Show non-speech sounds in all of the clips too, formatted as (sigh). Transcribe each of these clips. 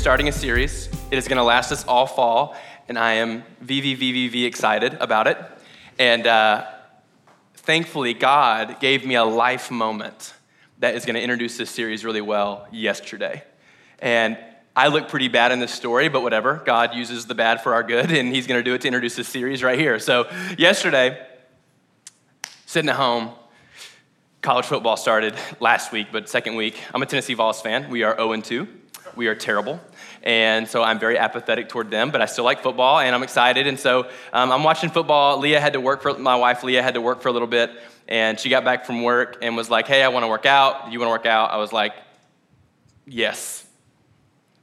starting a series. It is going to last us all fall, and I am VVVVV excited about it. And uh, thankfully, God gave me a life moment that is going to introduce this series really well yesterday. And I look pretty bad in this story, but whatever. God uses the bad for our good, and He's going to do it to introduce this series right here. So, yesterday, sitting at home, college football started last week, but second week. I'm a Tennessee Vols fan. We are 0 2. We are terrible. And so I'm very apathetic toward them, but I still like football and I'm excited. And so um, I'm watching football. Leah had to work for, my wife Leah had to work for a little bit. And she got back from work and was like, hey, I want to work out. Do you want to work out? I was like, yes.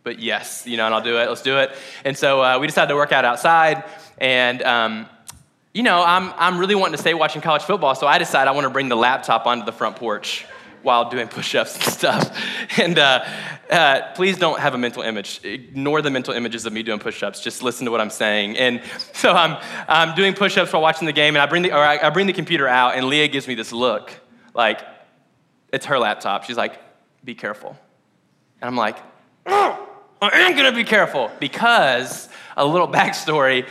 But yes, you know, and I'll do it. Let's do it. And so uh, we decided to work out outside. And, um, you know, I'm, I'm really wanting to stay watching college football. So I decided I want to bring the laptop onto the front porch while doing push-ups and stuff. (laughs) And uh, uh, please don't have a mental image. Ignore the mental images of me doing push-ups. Just listen to what I'm saying. And (laughs) so I'm, I'm doing push-ups while watching the game, and I bring the, or I, I bring the computer out, and Leah gives me this look, like it's her laptop. She's like, "Be careful," and I'm like, "Oh, I am gonna be careful," because a little (laughs) backstory.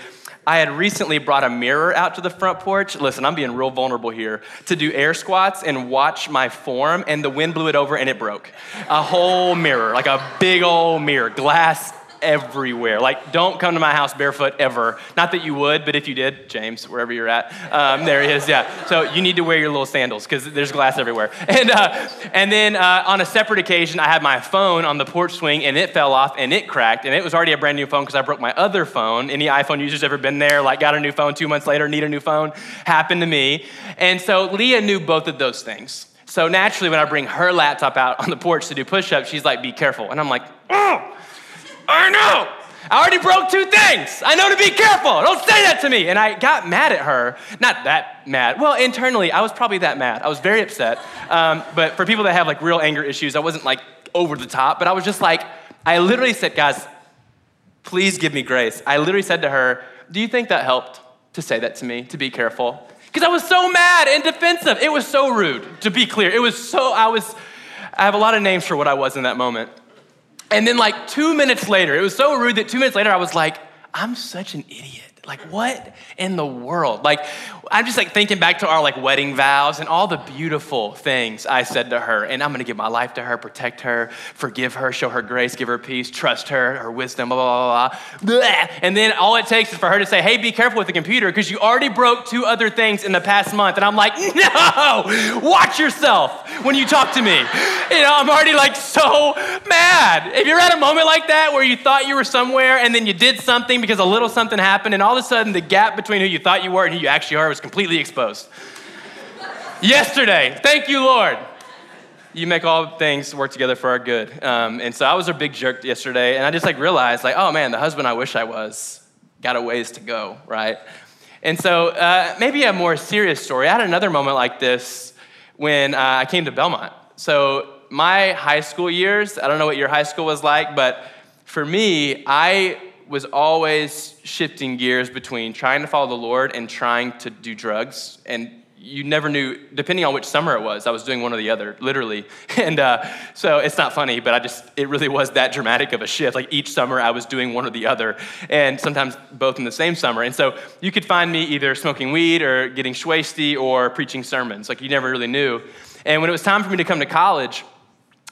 I had recently brought a mirror out to the front porch. Listen, I'm being real vulnerable here to do air squats and watch my form, and the wind blew it over and it broke. A whole mirror, like a big old mirror, glass everywhere. Like, don't come to my house barefoot ever. Not that you would, but if you did, James, wherever you're at, um, there he is. Yeah. So you need to wear your little sandals because there's glass everywhere. (laughs) And uh, and then uh, on a separate occasion, I had my phone on the porch swing and it fell off and it cracked and it was already a brand new phone because I broke my other phone. Any iPhone users ever been there? Like, got a new phone two months later, need a new phone? Happened to me. And so Leah knew both of those things. So naturally, when I bring her laptop out on the porch to do push-ups, she's like, "Be careful," and I'm like, "Oh." I know. I already broke two things. I know to be careful. Don't say that to me. And I got mad at her. Not that mad. Well, internally, I was probably that mad. I was very upset. Um, but for people that have like real anger issues, I wasn't like over the top, but I was just like, I literally said, guys, please give me grace. I literally said to her, Do you think that helped to say that to me, to be careful? Because I was so mad and defensive. It was so rude, to be clear. It was so, I was, I have a lot of names for what I was in that moment. And then, like, two minutes later, it was so rude that two minutes later, I was like, I'm such an idiot. Like, what in the world? Like, I'm just like thinking back to our like wedding vows and all the beautiful things I said to her. And I'm gonna give my life to her, protect her, forgive her, show her grace, give her peace, trust her, her wisdom, blah, blah, blah, blah. And then all it takes is for her to say, hey, be careful with the computer because you already broke two other things in the past month. And I'm like, no, watch yourself when you talk to me. You know, I'm already like so mad. If you're at a moment like that where you thought you were somewhere and then you did something because a little something happened and all of a sudden the gap between who you thought you were and who you actually are was completely exposed. Yesterday, thank you, Lord. You make all things work together for our good. Um, and so I was a big jerk yesterday, and I just like realized, like, oh man, the husband I wish I was got a ways to go, right? And so uh, maybe a more serious story. I had another moment like this when uh, I came to Belmont. So my high school years, I don't know what your high school was like, but for me, I was always shifting gears between trying to follow the Lord and trying to do drugs. And you never knew, depending on which summer it was, I was doing one or the other, literally. (laughs) And uh, so it's not funny, but I just, it really was that dramatic of a shift. Like each summer I was doing one or the other, and sometimes both in the same summer. And so you could find me either smoking weed or getting schwasty or preaching sermons. Like you never really knew. And when it was time for me to come to college,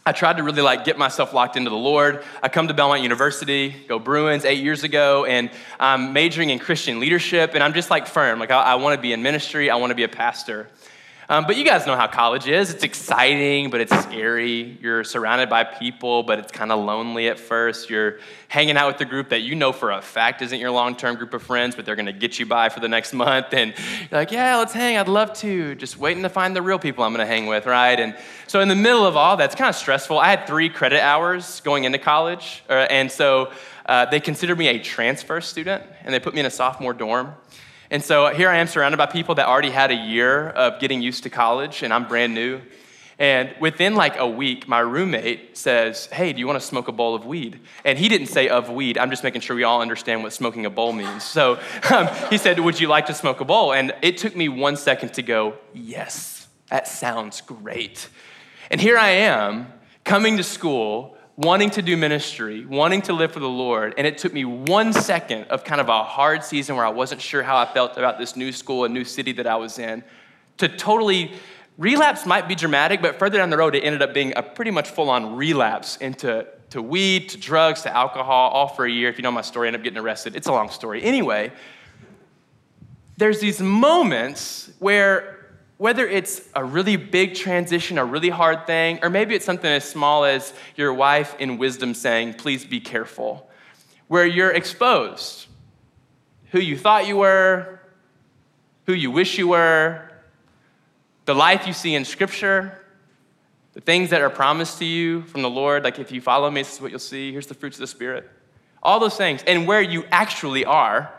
I tried to really like get myself locked into the Lord. I come to Belmont University, go Bruins eight years ago, and I'm majoring in Christian leadership, and I'm just like firm. Like I, I want to be in ministry, I want to be a pastor. Um, but you guys know how college is. It's exciting, but it's scary. You're surrounded by people, but it's kind of lonely at first. You're hanging out with the group that you know for a fact isn't your long term group of friends, but they're going to get you by for the next (laughs) month. And you're like, yeah, let's hang. I'd love to. Just waiting to find the real people I'm going to hang with, right? And so, in the middle of all that's kind of stressful. I had three credit hours going into college. Uh, and so, uh, they considered me a transfer student, and they put me in a sophomore dorm. And so here I am surrounded by people that already had a year of getting used to college, and I'm brand new. And within like a week, my roommate says, Hey, do you want to smoke a bowl of weed? And he didn't say of weed. I'm just making sure we all understand what smoking a bowl means. So um, he said, Would you like to smoke a bowl? And it took me one second to go, Yes, that sounds great. And here I am coming to school wanting to do ministry, wanting to live for the Lord, and it took me one second of kind of a hard season where I wasn't sure how I felt about this new school and new city that I was in to totally relapse might be dramatic, but further down the road, it ended up being a pretty much full on relapse into to weed, to drugs, to alcohol, all for a year. If you know my story, I ended up getting arrested. It's a long story. Anyway, there's these moments where whether it's a really big transition, a really hard thing, or maybe it's something as small as your wife in wisdom saying, please be careful, where you're exposed who you thought you were, who you wish you were, the life you see in Scripture, the things that are promised to you from the Lord, like if you follow me, this is what you'll see. Here's the fruits of the Spirit. All those things. And where you actually are,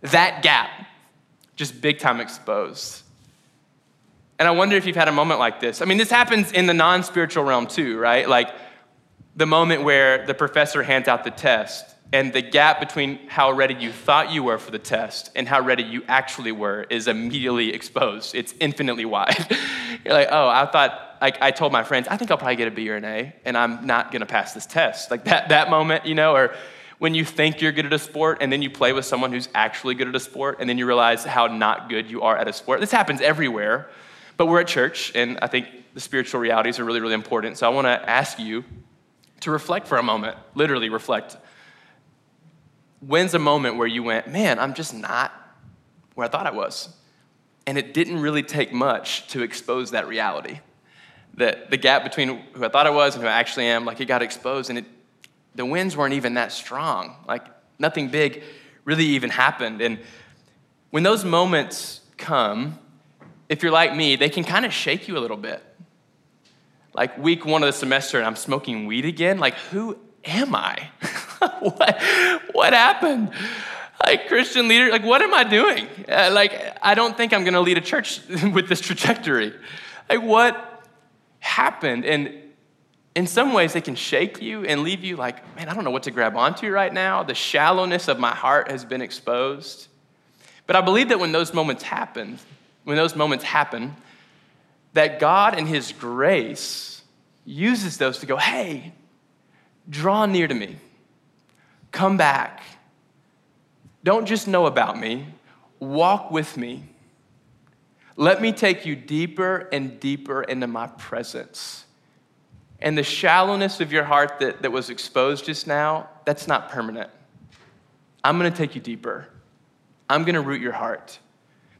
that gap, just big time exposed. And I wonder if you've had a moment like this. I mean, this happens in the non spiritual realm too, right? Like the moment where the professor hands out the test and the gap between how ready you thought you were for the test and how ready you actually were is immediately exposed. It's infinitely wide. (laughs) You're like, oh, I thought, like, I told my friends, I think I'll probably get a B or an A, and I'm not gonna pass this test. Like that, that moment, you know, or when you think you're good at a sport and then you play with someone who's actually good at a sport and then you realize how not good you are at a sport. This happens everywhere, but we're at church, and I think the spiritual realities are really, really important. So I wanna ask you to reflect for a moment, literally reflect when's a moment where you went, man, I'm just not where I thought I was? And it didn't really take much to expose that reality. That the gap between who I thought I was and who I actually am, like it got exposed, and it, the winds weren't even that strong. Like nothing big really even happened. And when those moments come, if you're like me, they can kind of shake you a little bit. Like week one of the semester, and I'm smoking weed again. Like, who am I? (laughs) what, what happened? Like, Christian leader, like, what am I doing? Uh, like, I don't think I'm gonna lead a church (laughs) with this trajectory. Like, what happened? And in some ways, they can shake you and leave you like, man, I don't know what to grab onto right now. The shallowness of my heart has been exposed. But I believe that when those moments happen, when those moments happen, that God in His grace uses those to go, hey, draw near to me. Come back. Don't just know about me, walk with me. Let me take you deeper and deeper into my presence. And the shallowness of your heart that, that was exposed just now, that's not permanent. I'm gonna take you deeper. I'm gonna root your heart.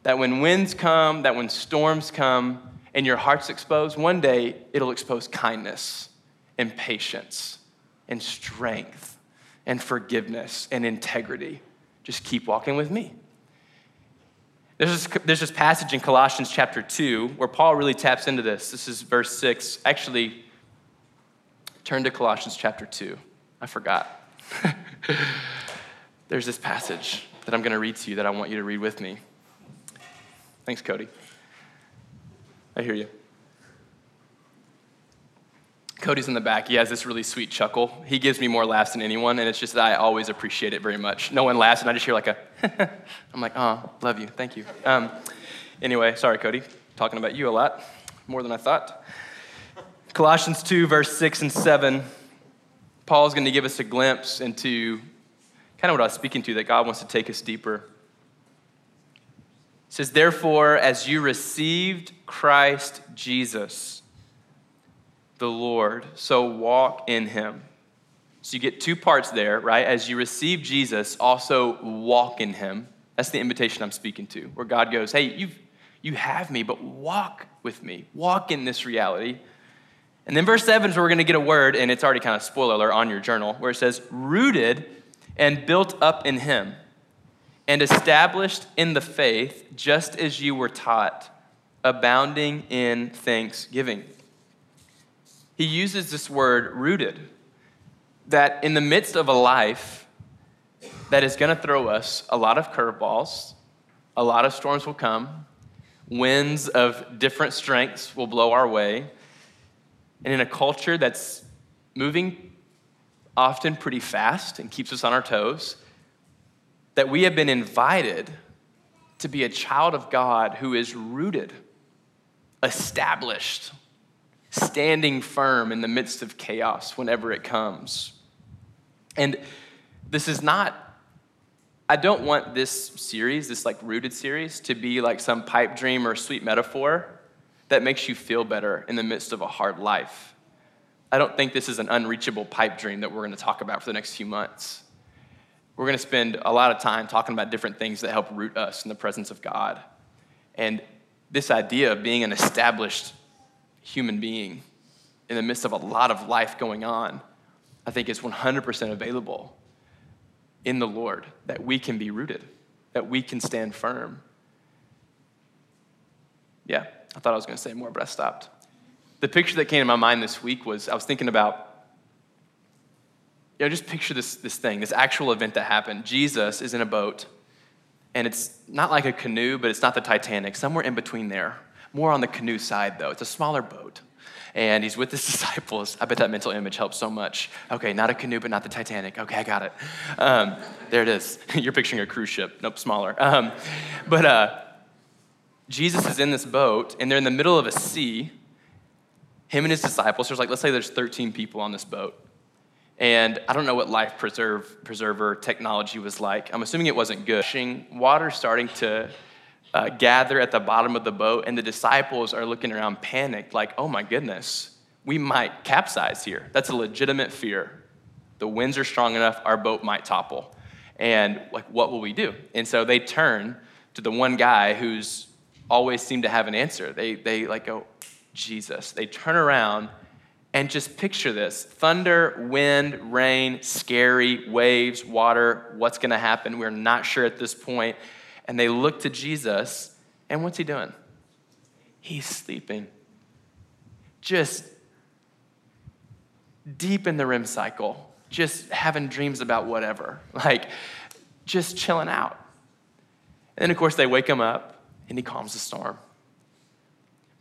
That when winds come, that when storms come, and your heart's exposed, one day it'll expose kindness and patience and strength and forgiveness and integrity. Just keep walking with me. There's this, there's this passage in Colossians chapter 2 where Paul really taps into this. This is verse 6. Actually, turn to Colossians chapter 2. I forgot. (laughs) there's this passage that I'm going to read to you that I want you to read with me. Thanks, Cody. I hear you. Cody's in the back. He has this really sweet chuckle. He gives me more laughs than anyone, and it's just that I always appreciate it very much. No one laughs, and I just hear like a, (laughs) I'm like, oh, love you, thank you. Um, anyway, sorry, Cody. Talking about you a lot, more than I thought. Colossians 2, verse 6 and 7, Paul's going to give us a glimpse into kind of what I was speaking to, that God wants to take us deeper. Says, Therefore, as you received Christ Jesus, the Lord, so walk in him. So you get two parts there, right? As you receive Jesus, also walk in him. That's the invitation I'm speaking to, where God goes, Hey, you've, you have me, but walk with me. Walk in this reality. And then verse 7 is where we're going to get a word, and it's already kind of spoiler alert on your journal, where it says, Rooted and built up in him, and established in the faith, just as you were taught, abounding in thanksgiving. He uses this word rooted, that in the midst of a life that is going to throw us a lot of curveballs, a lot of storms will come, winds of different strengths will blow our way, and in a culture that's moving often pretty fast and keeps us on our toes, that we have been invited to be a child of God who is rooted, established, standing firm in the midst of chaos whenever it comes. And this is not I don't want this series, this like rooted series, to be like some pipe dream or sweet metaphor that makes you feel better in the midst of a hard life. I don't think this is an unreachable pipe dream that we're going to talk about for the next few months. We're going to spend a lot of time talking about different things that help root us in the presence of God. And this idea of being an established human being in the midst of a lot of life going on, I think is 100% available in the Lord, that we can be rooted, that we can stand firm. Yeah, I thought I was going to say more, but I stopped. The picture that came to my mind this week was I was thinking about, you know, just picture this, this thing, this actual event that happened. Jesus is in a boat, and it's not like a canoe, but it's not the Titanic, somewhere in between there. More on the canoe side, though. It's a smaller boat and he's with his (laughs) disciples. I bet that mental image helps so much. Okay, not a canoe, but not the Titanic. Okay, I got it. Um, there it is. (laughs) You're picturing a cruise ship. Nope, smaller. Um, but uh, Jesus is in this boat, and they're in the middle of a sea. Him and his disciples. There's like, let's say there's 13 people on this boat. And I don't know what life preserve, preserver technology was like. I'm assuming it wasn't good. Water starting to uh, gather at the bottom of the boat, and the disciples are looking around panicked, like, oh my goodness, we might capsize here. That's a legitimate fear. The winds are strong enough, our boat might topple. And, like, what will we do? And so they turn to the one guy who's always seemed to have an answer. They, they like, go, Jesus. They turn around and just picture this thunder, wind, rain, scary, waves, water. What's going to happen? We're not sure at this point. and they look to Jesus, and what's he doing? He's sleeping. Just deep in the REM cycle, just having dreams about whatever, (laughs) like just chilling out. And then, of course, they wake him up and he calms the storm.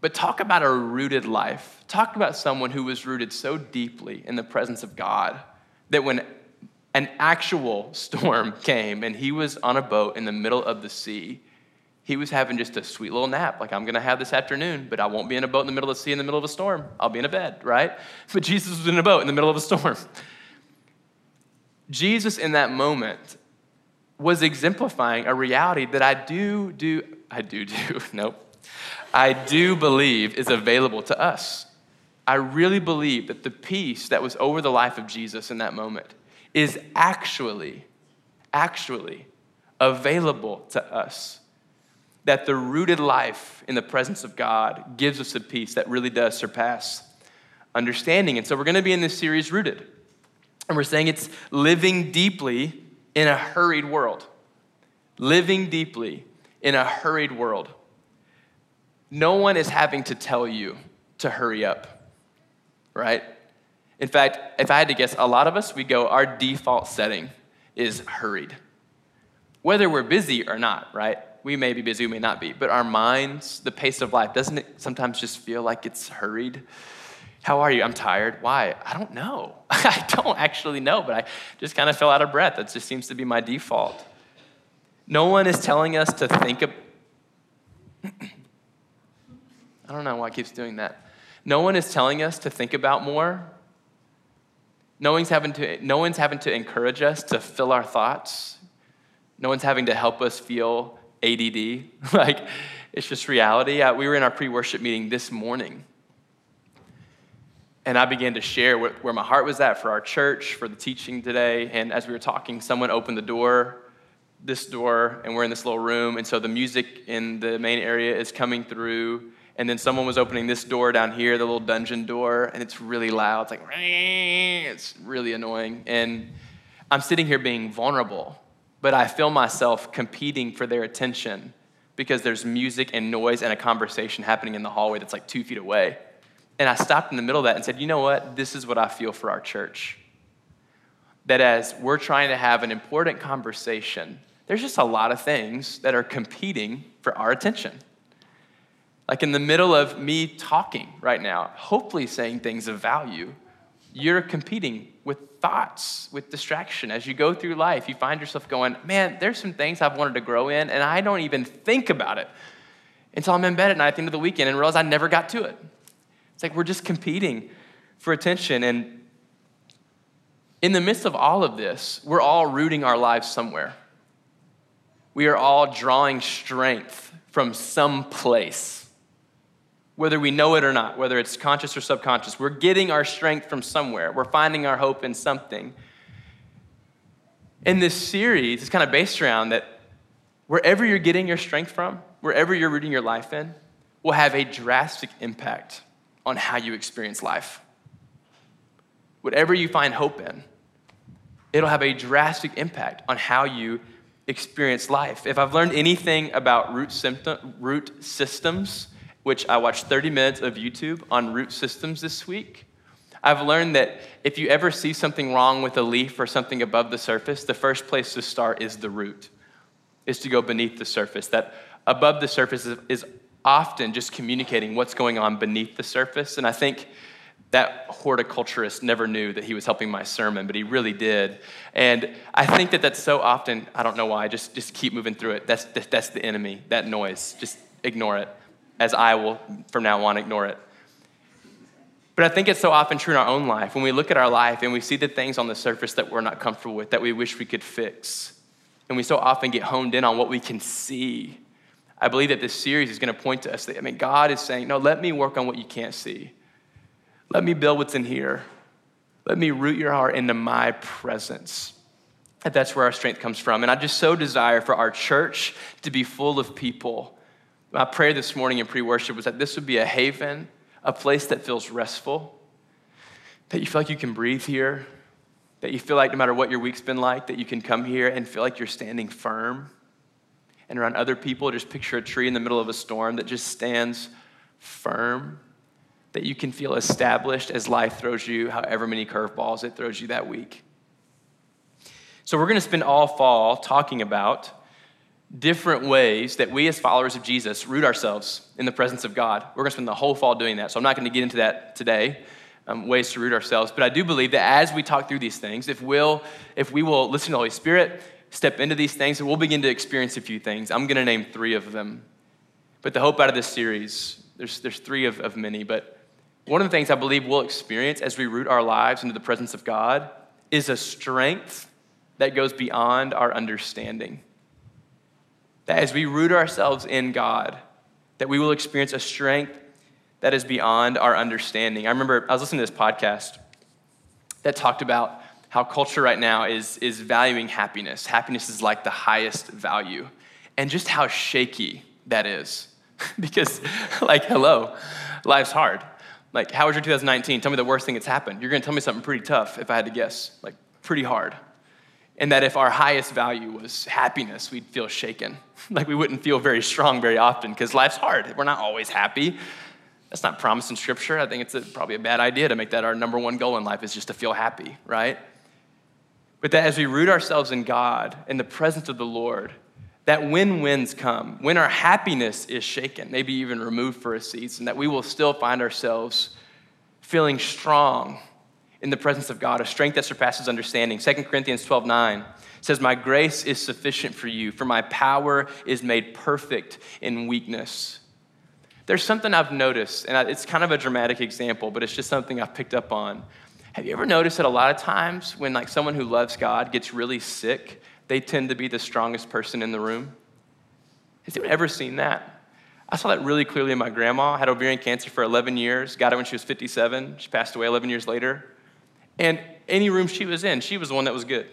But talk about a rooted life. Talk about someone who was rooted so deeply in the presence of God that when an actual (laughs) storm came and he was on a boat in the middle of the sea. He was having just a sweet little nap, like I'm gonna have this afternoon, but I won't be in a boat in the middle of the sea in the middle of a storm. I'll be in a bed, right? But Jesus was in a boat in the middle of a storm. Jesus, in that moment, was exemplifying a reality that I do, do, I do, do, (laughs) nope. I do believe is available to us. I really believe that the peace that was over the life of Jesus in that moment is actually, actually available to us. That the rooted life in the presence of God gives us a peace that really does surpass understanding. And so we're going to be in this series, Rooted. And we're saying it's living deeply in a hurried world. Living deeply in a hurried world. No one is having to tell you to hurry up, right? In fact, if I had to guess, a lot of us, we go, our default setting is hurried. Whether we're busy or not, right? We may be busy, we may not be, but our minds, the pace of life, doesn't it sometimes just feel like it's hurried? How are you? I'm tired. Why? I don't know. (laughs) I don't actually know, but I just kind of fell out of breath. That just seems to be my default. No one is telling us to think of. (clears throat) I don't know why it keeps doing that. No one is telling us to think about more no one's, having to, no one's having to encourage us to fill our thoughts. No one's having to help us feel ADD. (laughs) like, it's just reality. Uh, we were in our pre worship meeting this morning. And I began to share where my heart was at for our church, for the teaching today. And as we were talking, someone opened the door, this door, and we're in this little room. And so the music in the main area is coming through and then someone was opening this door down here, the little dungeon door, and it's really loud. It's like, it's really annoying. And I'm sitting here being vulnerable, but I feel myself competing for their attention because there's music and noise and a conversation happening in the hallway that's like two feet away. And I stopped in the middle of that and said, you know what? This is what I feel for our church. That as we're trying to have an important conversation, there's just a lot of things that are competing for our attention. Like in the middle of me talking right now, hopefully saying things of value, you're competing with thoughts, with distraction. As you go through life, you find yourself going, man, there's some things I've wanted to grow in, and I don't even think about it until I'm in bed at night at the end of the weekend and realize I never got to it. It's like we're just competing for attention. And in the midst of all of this, we're all rooting our lives somewhere. We are all drawing strength from some place, whether we know it or not, whether it's conscious or subconscious. We're getting our strength from somewhere. We're finding our hope in something. In this series, it's kind of based around that wherever you're getting your strength from, wherever you're rooting your life in, will have a drastic impact on how you experience life. Whatever you find hope in, it'll have a drastic impact on how you experience life. If I've learned anything about root, symptom, root systems, which I watched 30 minutes of YouTube on root systems this week, I've learned that if you ever see something wrong with a leaf or something above the surface, the first place to start is the root, is to go beneath the surface. That above the surface is, often just communicating what's going on beneath the surface. And I think that horticulturist never knew that he was helping my sermon, but he really did. And I think that that's so often, I don't know why, just, just keep moving through it. That's, that's the enemy, that noise. Just ignore it, as I will from now on ignore it. But I think it's so often true in our own life when we look at our life and we see the things on the surface that we're not comfortable with, that we wish we could fix. And we so often get honed in on what we can see. I believe that this series is going to point to us that, I mean, God is saying, no, let me work on what you can't see. Let me build what's in here. Let me root your heart into my presence. That's where our strength comes from. And I just so desire for our church to be full of people. My prayer this morning in pre worship was that this would be a haven a place that feels restful, that you feel like you can breathe here, that you feel like no matter what your week's been like, that you can come here and feel like you're standing firm. And around other people, just picture a tree in the middle of a storm that just stands firm, that you can feel established as life throws you however many curveballs it throws you that week. So, we're going to spend all fall talking about different ways that we as followers of Jesus root ourselves in the presence of God. We're going to spend the whole fall doing that. So I'm not going to get into that today, um, ways to root ourselves. But I do believe that as we talk through these things, if, we'll, if we will listen to the Holy Spirit, step into these things, and we'll begin to experience a few things. I'm going to name three of them. But the hope out of this series, there's, there's three of, of many, but one of the things I believe we'll experience as we root our lives into the presence of God is a strength that goes beyond our understanding. That as we root ourselves in God, that we will experience a strength that is beyond our understanding. I remember I was listening to this podcast that talked about how culture right now is, is valuing happiness. Happiness is like the highest value, and just how shaky that is. (laughs) because, like, hello, life's hard. Like, how was your 2019? Tell me the worst thing that's happened. You're gonna tell me something pretty tough if I had to guess, like, pretty hard. And that if our highest value was happiness, we'd feel shaken. (laughs) like we wouldn't feel very strong very often because life's hard. We're not always happy. That's not promised in Scripture. I think it's a, probably a bad idea to make that our number one goal in life is just to feel happy, right? But that as we root ourselves in God, in the presence of the Lord, that when winds come, when our happiness is shaken, maybe even removed for a season, that we will still find ourselves feeling strong in the presence of God, a strength that surpasses understanding. 2 Corinthians 12 9 says, My grace is sufficient for you, for my power is made perfect in weakness. There's something I've noticed, and it's kind of a dramatic example, but it's just something I've picked up on. Have you ever noticed that a lot of times when like someone who loves God gets really sick, they tend to be the strongest person in the room? Has anyone ever seen that? I saw that really clearly in my grandma. Had ovarian cancer for 11 years, got it when she was 57. She passed away 11 years later. And any room she was in, she was the one that was good.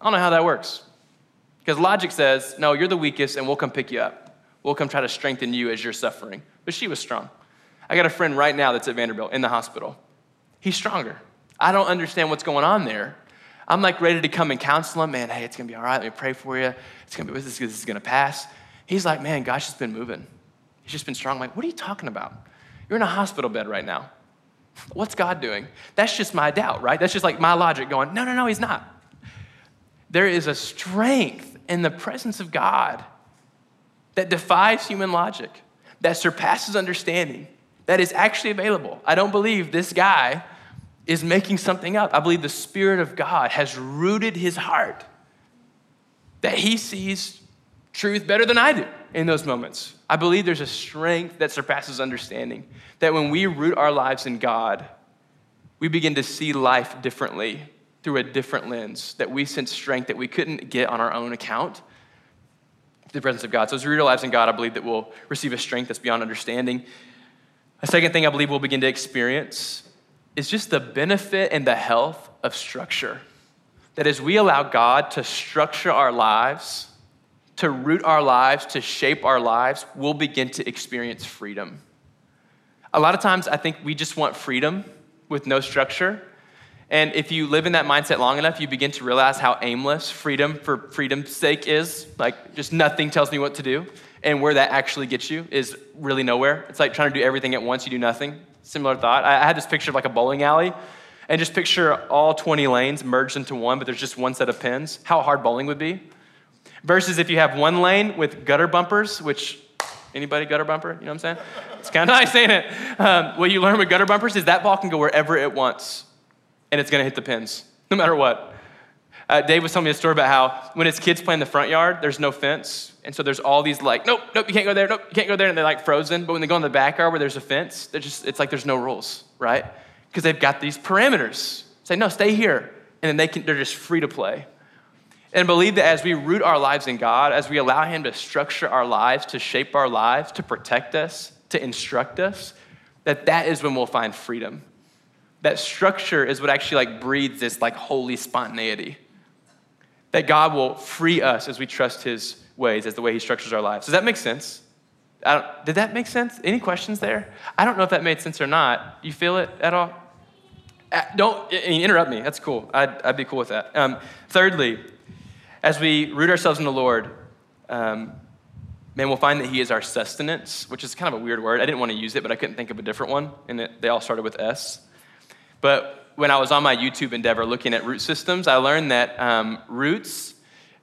I don't know how that works. Because logic says, no, you're the weakest, and we'll come pick you up. We'll come try to strengthen you as you're suffering. But she was strong. I got a friend right now that's at Vanderbilt in the hospital. He's stronger. I don't understand what's going on there. I'm like ready to come and counsel him. Man, hey, it's gonna be all right. Let me pray for you. It's gonna be this, is gonna pass. He's like, man, gosh, it's been moving. He's just been strong. I'm like, what are you talking about? You're in a hospital bed right now. What's God doing? That's just my doubt, right? That's just like my logic going, no, no, no, he's not. There is a strength in the presence of God that defies human logic, that surpasses understanding, that is actually available. I don't believe this guy is making something up. I believe the Spirit of God has rooted his heart, that he sees truth better than I do in those moments. I believe there's a strength that surpasses understanding. That when we root our lives in God, we begin to see life differently through a different lens, that we sense strength that we couldn't get on our own account. The presence of God. So as we root our lives in God, I believe that we'll receive a strength that's beyond understanding. A second thing I believe we'll begin to experience is just the benefit and the health of structure. That as we allow God to structure our lives, to root our lives, to shape our lives, we'll begin to experience freedom. A lot of times, I think we just want freedom with no structure. And if you live in that mindset long enough, you begin to realize how aimless freedom for freedom's sake is. Like, just nothing tells me what to do. And where that actually gets you is really nowhere. It's like trying to do everything at once, you do nothing. Similar thought. I had this picture of like a bowling alley, and just picture all 20 lanes merged into one, but there's just one set of pins. How hard bowling would be. Versus if you have one lane with gutter bumpers, which anybody gutter bumper? You know what I'm saying? It's kind of nice, ain't it? Um, what you learn with gutter bumpers is that ball can go wherever it wants, and it's going to hit the pins, no matter what. Uh, Dave was telling me a story about how when his kids play in the front yard, there's no fence. And so there's all these like, nope, nope, you can't go there, nope, you can't go there. And they're like frozen. But when they go in the backyard where there's a fence, they're just, it's like there's no rules, right? Because they've got these parameters. Say, no, stay here. And then they can, they're just free to play. And believe that as we root our lives in God, as we allow Him to structure our lives, to shape our lives, to protect us, to instruct us, that that is when we'll find freedom. That structure is what actually like breeds this like holy spontaneity. That God will free us as we trust His ways, as the way He structures our lives. Does that make sense? did that make sense? Any questions there? I don't know if that made sense or not. You feel it at all? Uh, don't interrupt me. That's cool. I'd, I'd be cool with that. Um, thirdly, as we root ourselves in the Lord, um, man, we'll find that He is our sustenance, which is kind of a weird word. I didn't want to use it, but I couldn't think of a different one, and it, they all started with S. But when I was on my YouTube endeavor looking at root systems, I learned that um, roots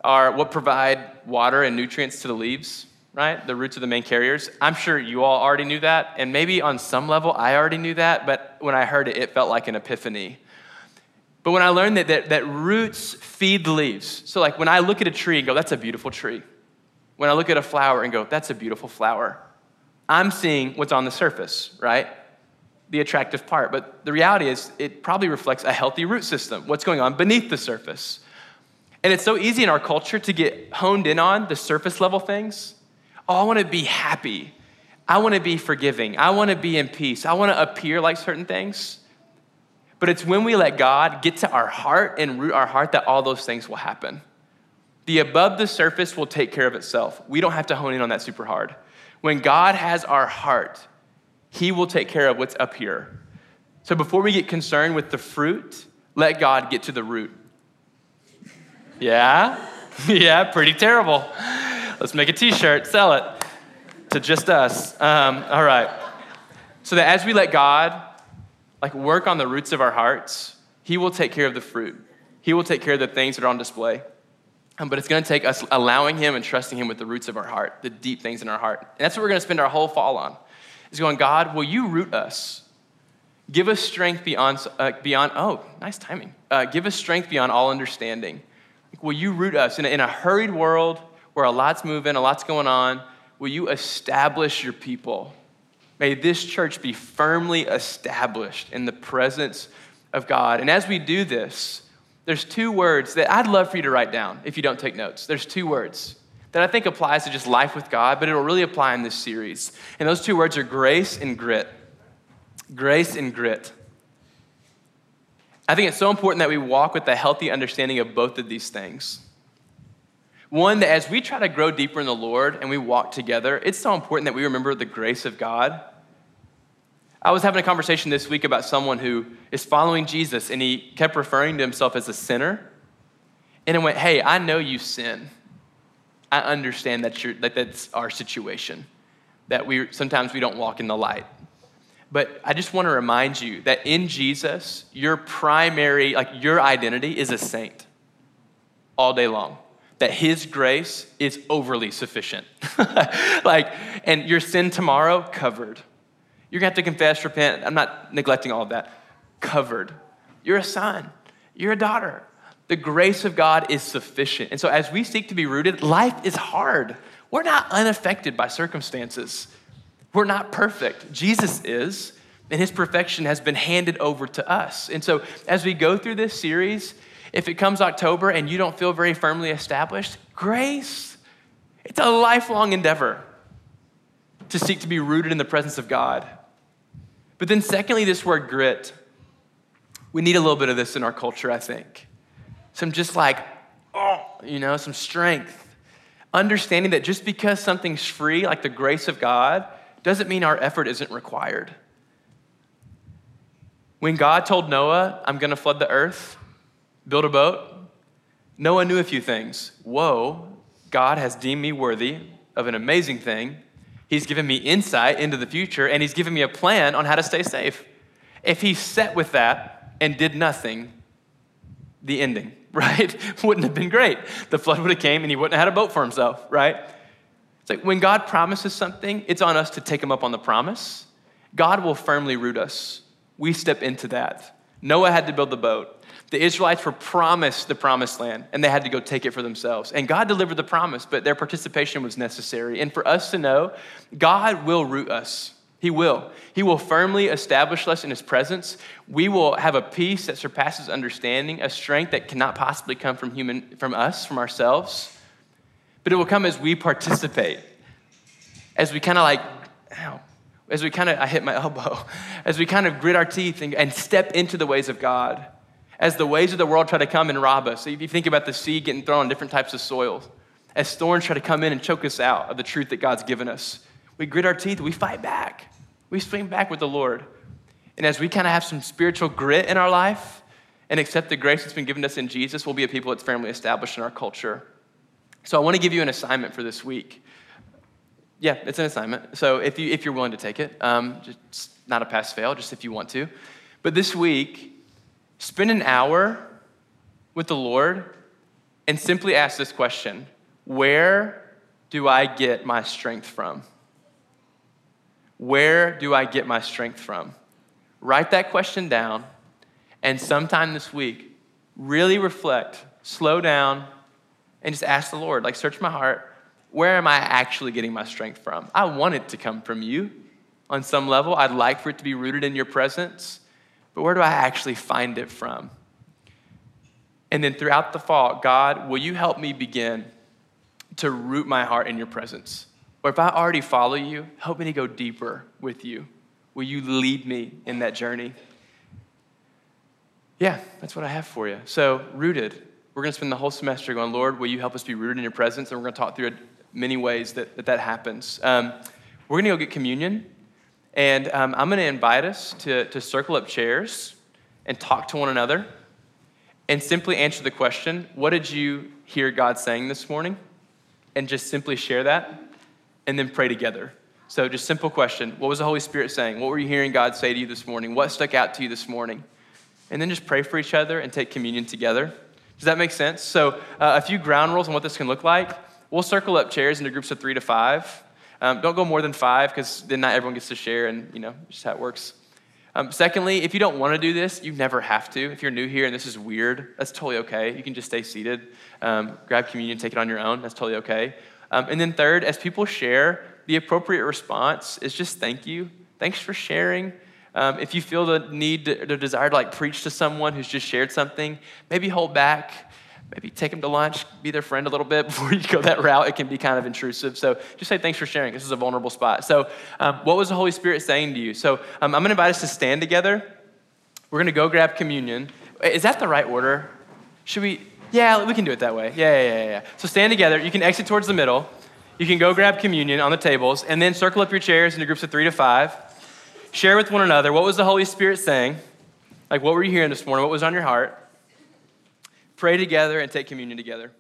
are what provide water and nutrients to the leaves, right? The roots are the main carriers. I'm sure you all already knew that, and maybe on some level I already knew that, but when I heard it, it felt like an epiphany but when I learned that, that, that roots feed the leaves, so like when I look at a tree and go, that's a beautiful tree. When I look at a flower and go, that's a beautiful flower, I'm seeing what's on the surface, right? The attractive part. But the reality is, it probably reflects a healthy root system, what's going on beneath the surface. And it's so easy in our culture to get honed in on the surface level things. Oh, I want to be happy. I want to be forgiving. I want to be in peace. I want to appear like certain things. But it's when we let God get to our heart and root our heart that all those things will happen. The above the surface will take care of itself. We don't have to hone in on that super hard. When God has our heart, He will take care of what's up here. So before we get concerned with the fruit, let God get to the root. Yeah? (laughs) yeah, pretty terrible. Let's make a t shirt, sell it to just us. Um, all right. So that as we let God like work on the roots of our hearts, He will take care of the fruit. He will take care of the things that are on display. Um, but it's going to take us allowing Him and trusting Him with the roots of our heart, the deep things in our heart. And that's what we're going to spend our whole fall on. Is going, God, will you root us? Give us strength beyond, uh, beyond oh, nice timing. Uh, give us strength beyond all understanding. Will you root us in a, in a hurried world where a lot's moving, a lot's going on? Will you establish your people? May this church be firmly established in the presence of God. And as we do this, there's two words that I'd love for you to write down if you don't take notes. There's two words that I think applies to just life with God, but it'll really apply in this series. And those two words are grace and grit. Grace and grit. I think it's so important that we walk with a healthy understanding of both of these things. One, that as we try to grow deeper in the Lord and we walk together, it's so important that we remember the grace of God. I was having a conversation this week about someone who is following Jesus and he kept referring to himself as a sinner. And it went, Hey, I know you sin. I understand that, you're, that that's our situation, that we sometimes we don't walk in the light. But I just want to remind you that in Jesus, your primary, like your identity is a saint all day long that his grace is overly sufficient. (laughs) like, and your sin tomorrow, covered. You're gonna have to confess, repent. I'm not neglecting all of that. Covered. You're a son. You're a daughter. The grace of God is sufficient. And so, as we seek to be rooted, life is hard. We're not unaffected by circumstances. We're not perfect. Jesus is, and his perfection has been handed over to us. And so, as we go through this series, if it comes October and you don't feel very firmly established, grace. It's a lifelong endeavor to seek to be rooted in the presence of God. But then, secondly, this word grit. We need a little bit of this in our culture, I think. Some just like, oh, you know, some strength. Understanding that just because something's free, like the grace of God, doesn't mean our effort isn't required. When God told Noah, I'm going to flood the earth, build a boat, Noah knew a few things. Whoa, God has deemed me worthy of an amazing thing. He's given me insight into the future, and He's given me a plan on how to stay safe. If he sat with that and did nothing, the ending, (laughs) right? wouldn't have been great. The flood would have came and he wouldn't have had a boat for himself, right? It's like when God promises something, it's on us to take him up on the promise. God will firmly root us. We step into that. Noah had to build the boat. The Israelites were promised the promised land, and they had to go take it for themselves. And God delivered the promise, but their participation was necessary. And for us to know, God will root us. He will. He will firmly establish us in His presence. We will have a peace that surpasses understanding, a strength that cannot possibly come from human, from us, from ourselves. But it will come as we participate, as we kind of like, ow, as we kind of, I hit my (laughs) elbow, as we kind of grit our teeth and, and step into the ways of God as the ways of the world try to come and rob us. So if you think about the seed getting thrown on different types of soils, as thorns try to come in and choke us out of the truth that God's given us, we grit our teeth, we fight back. We swing back with the Lord. And as we kind of have some spiritual grit in our life and accept the grace that's been given us in Jesus, we'll be a people that's firmly established in our culture. So I want to give you an assignment for this week. Yeah, it's an assignment. So if, you, if you're willing to take it, um, just not a pass fail, just if you want to. But this week, Spend an hour with the Lord and simply ask this question Where do I get my strength from? Where do I get my strength from? Write that question down and sometime this week, really reflect, slow down, and just ask the Lord, like, search my heart. Where am I actually getting my strength from? I want it to come from you on some level. I'd like for it to be rooted in your presence but where do I actually find it from? And then throughout the fall, God, will you help me begin to root my heart in your presence? Or if I already follow you, help me to go deeper with you. Will you lead me in that journey? Yeah, that's what I have for you. So, rooted. We're going to spend the whole semester going, Lord, will you help us be rooted in your presence? And we're going to talk through many ways that that, that happens. Um, we're going to go get communion. And um, I'm going to invite us to, to circle up chairs and talk to one another and simply answer the question what did you hear God saying this morning? And just simply share that and then pray together. So, just simple question What was the Holy Spirit saying? What were you hearing God say to you this morning? What stuck out to you this morning? And then just pray for each other and take communion together. Does that make sense? So, uh, a few ground rules on what this can look like. We'll circle up chairs into groups of three to five. Um, don't go more than five because then not everyone gets to share, and you know, just how it works. Um, secondly, if you don't want to do this, you never have to. If you're new here and this is weird, that's totally okay. You can just stay seated, um, grab communion, take it on your own. That's totally okay. Um, and then third, as people share, the appropriate response is just thank you. Thanks for sharing. Um, if you feel the need, to, the desire to like preach to someone who's just shared something, maybe hold back maybe take them to lunch, be their friend a little bit (laughs) before you go that route. It can be kind of intrusive. So just say thanks for sharing. This is a vulnerable spot. So, um, what was the Holy Spirit saying to you? So, um, I'm going to invite us to stand together. We're going to go grab communion. Is that the right order? Should we? Yeah, we can do it that way. Yeah, yeah, yeah, yeah. So, stand together. You can exit towards the middle. You can go grab communion on the tables and then circle up your chairs into groups of three to five. Share with one another what was the Holy Spirit saying? Like, what were you hearing this morning? What was on your heart? Pray together, and take communion together.